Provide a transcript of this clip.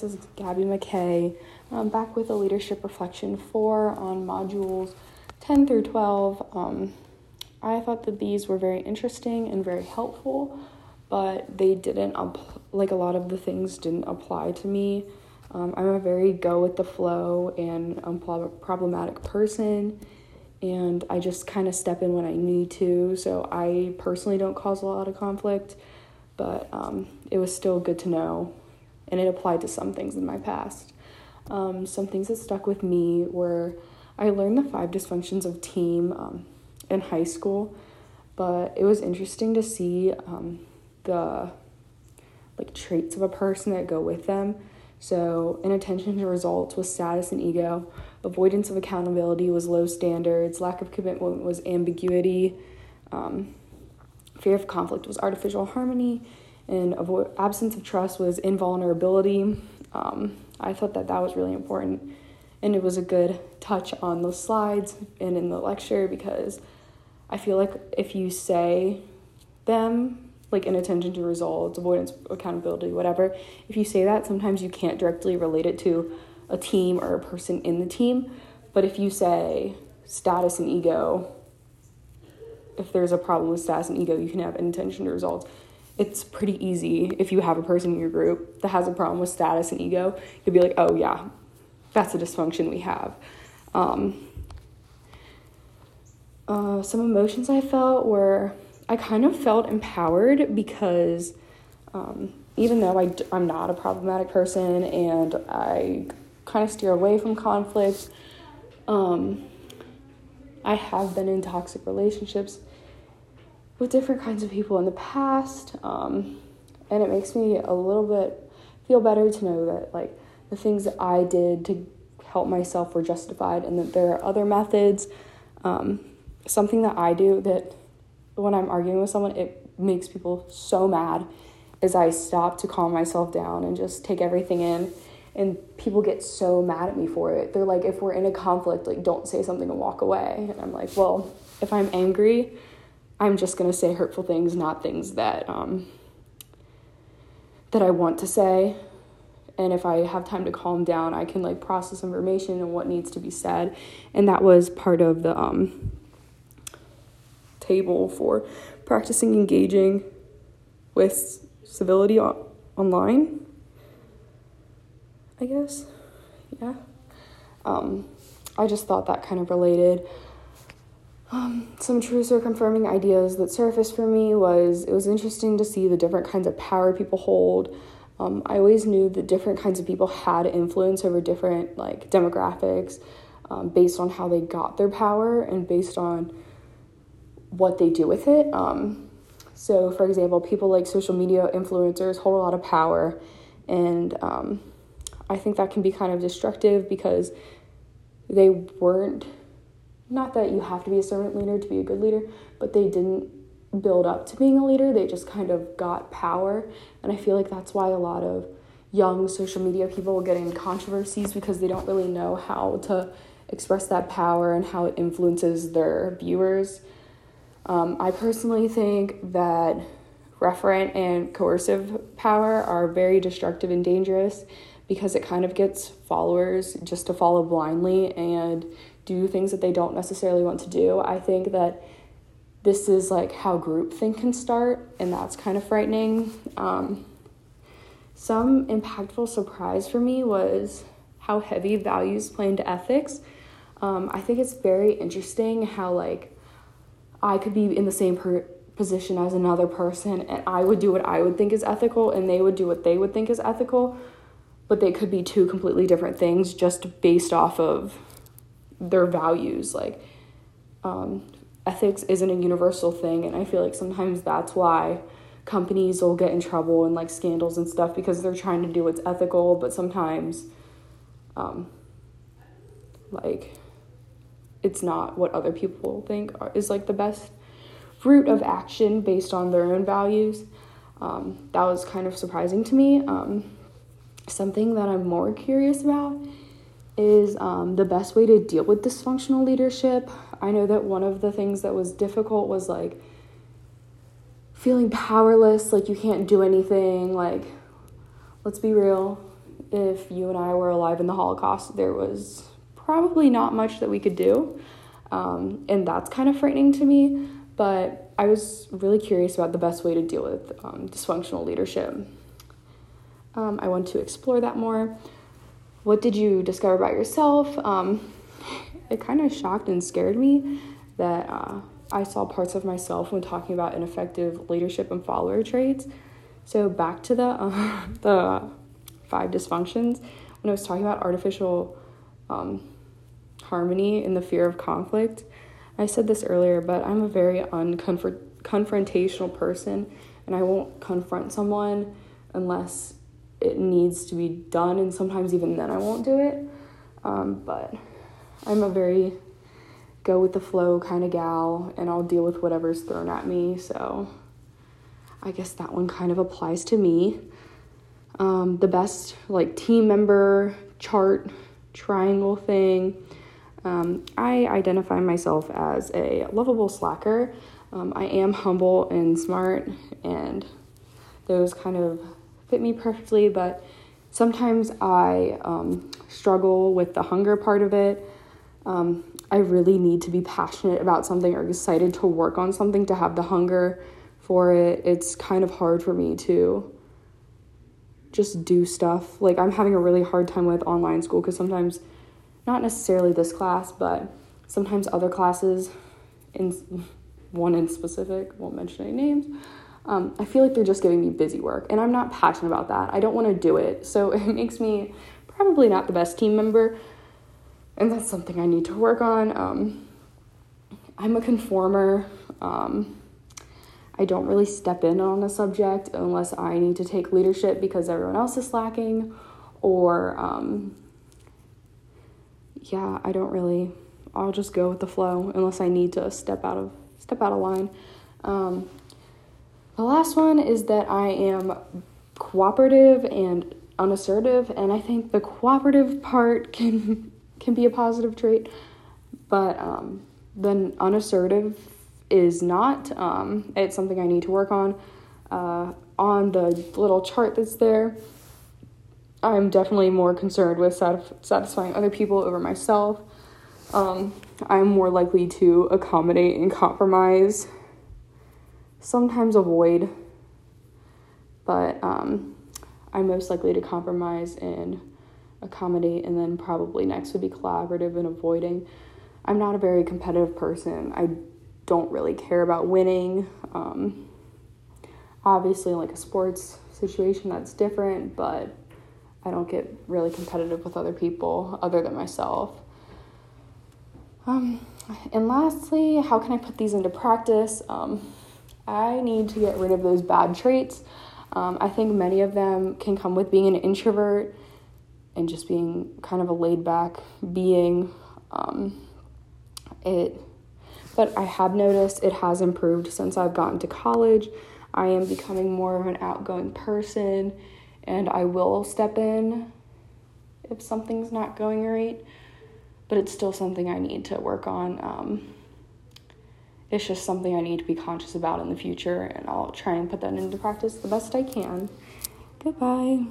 this is Gabby McKay. I'm back with a Leadership Reflection 4 on modules 10 through 12. Um, I thought that these were very interesting and very helpful, but they didn't, like a lot of the things didn't apply to me. Um, I'm a very go with the flow and unproblematic person, and I just kind of step in when I need to. So I personally don't cause a lot of conflict, but um, it was still good to know and it applied to some things in my past. Um, some things that stuck with me were I learned the five dysfunctions of team um, in high school, but it was interesting to see um, the like traits of a person that go with them. So, inattention to results was status and ego. Avoidance of accountability was low standards. Lack of commitment was ambiguity. Um, fear of conflict was artificial harmony and absence of trust was invulnerability. Um, I thought that that was really important, and it was a good touch on those slides and in the lecture because I feel like if you say them, like inattention to results, avoidance, accountability, whatever, if you say that, sometimes you can't directly relate it to a team or a person in the team. But if you say status and ego, if there's a problem with status and ego, you can have inattention to results it's pretty easy if you have a person in your group that has a problem with status and ego, you'll be like, oh, yeah, that's a dysfunction we have. Um, uh, some emotions I felt were I kind of felt empowered because um, even though I, I'm not a problematic person and I kind of steer away from conflict, um, I have been in toxic relationships with different kinds of people in the past. Um, and it makes me a little bit feel better to know that like the things that I did to help myself were justified and that there are other methods. Um, something that I do that when I'm arguing with someone, it makes people so mad is I stop to calm myself down and just take everything in. And people get so mad at me for it. They're like, if we're in a conflict, like, don't say something and walk away. And I'm like, well, if I'm angry, I'm just gonna say hurtful things, not things that um, that I want to say. And if I have time to calm down, I can like process information and what needs to be said. And that was part of the um, table for practicing engaging with civility online. I guess, yeah. Um, I just thought that kind of related. Um, some truths or confirming ideas that surfaced for me was it was interesting to see the different kinds of power people hold. Um, I always knew that different kinds of people had influence over different like demographics um, based on how they got their power and based on what they do with it. Um, so, for example, people like social media influencers hold a lot of power, and um, I think that can be kind of destructive because they weren't not that you have to be a servant leader to be a good leader, but they didn't build up to being a leader. They just kind of got power. And I feel like that's why a lot of young social media people get in controversies because they don't really know how to express that power and how it influences their viewers. Um, I personally think that referent and coercive power are very destructive and dangerous because it kind of gets followers just to follow blindly and do things that they don't necessarily want to do. I think that this is like how groupthink can start, and that's kind of frightening. Um, some impactful surprise for me was how heavy values play into ethics. Um, I think it's very interesting how like I could be in the same per- position as another person, and I would do what I would think is ethical, and they would do what they would think is ethical, but they could be two completely different things just based off of their values like um, ethics isn't a universal thing and i feel like sometimes that's why companies will get in trouble and like scandals and stuff because they're trying to do what's ethical but sometimes um, like it's not what other people think is like the best route of action based on their own values. Um, that was kind of surprising to me. Um, something that i'm more curious about is um, the best way to deal with dysfunctional leadership. I know that one of the things that was difficult was like feeling powerless, like you can't do anything. Like, let's be real, if you and I were alive in the Holocaust, there was probably not much that we could do. Um, and that's kind of frightening to me. But I was really curious about the best way to deal with um, dysfunctional leadership. Um, I want to explore that more. What did you discover about yourself? Um, it kind of shocked and scared me that uh, I saw parts of myself when talking about ineffective leadership and follower traits. So back to the uh, the five dysfunctions when I was talking about artificial um, harmony and the fear of conflict. I said this earlier, but I'm a very unconfrontational person, and I won't confront someone unless it needs to be done, and sometimes even then I won't do it. Um, but I'm a very go with the flow kind of gal, and I'll deal with whatever's thrown at me. So I guess that one kind of applies to me. Um, the best like team member chart triangle thing. Um, I identify myself as a lovable slacker. Um, I am humble and smart, and those kind of fit me perfectly, but sometimes I um, struggle with the hunger part of it. Um, I really need to be passionate about something or excited to work on something to have the hunger for it. It's kind of hard for me to just do stuff. Like, I'm having a really hard time with online school because sometimes, not necessarily this class, but sometimes other classes, in one in specific, won't mention any names, um, I feel like they're just giving me busy work, and I'm not passionate about that. I don't want to do it, so it makes me probably not the best team member, and that's something I need to work on. Um, I'm a conformer. Um, I don't really step in on a subject unless I need to take leadership because everyone else is slacking, or um, yeah, I don't really. I'll just go with the flow unless I need to step out of step out of line. The last one is that I am cooperative and unassertive, and I think the cooperative part can can be a positive trait, but um, the unassertive is not. Um, it's something I need to work on. Uh, on the little chart that's there, I'm definitely more concerned with satisf- satisfying other people over myself. Um, I'm more likely to accommodate and compromise sometimes avoid, but um, I'm most likely to compromise and accommodate, and then probably next would be collaborative and avoiding. I'm not a very competitive person. I don't really care about winning. Um, obviously, like a sports situation, that's different, but I don't get really competitive with other people other than myself. Um, and lastly, how can I put these into practice? Um, I need to get rid of those bad traits. Um, I think many of them can come with being an introvert and just being kind of a laid back being. Um, it, but I have noticed it has improved since I've gotten to college. I am becoming more of an outgoing person, and I will step in if something's not going right. But it's still something I need to work on. Um, it's just something I need to be conscious about in the future, and I'll try and put that into practice the best I can. Goodbye.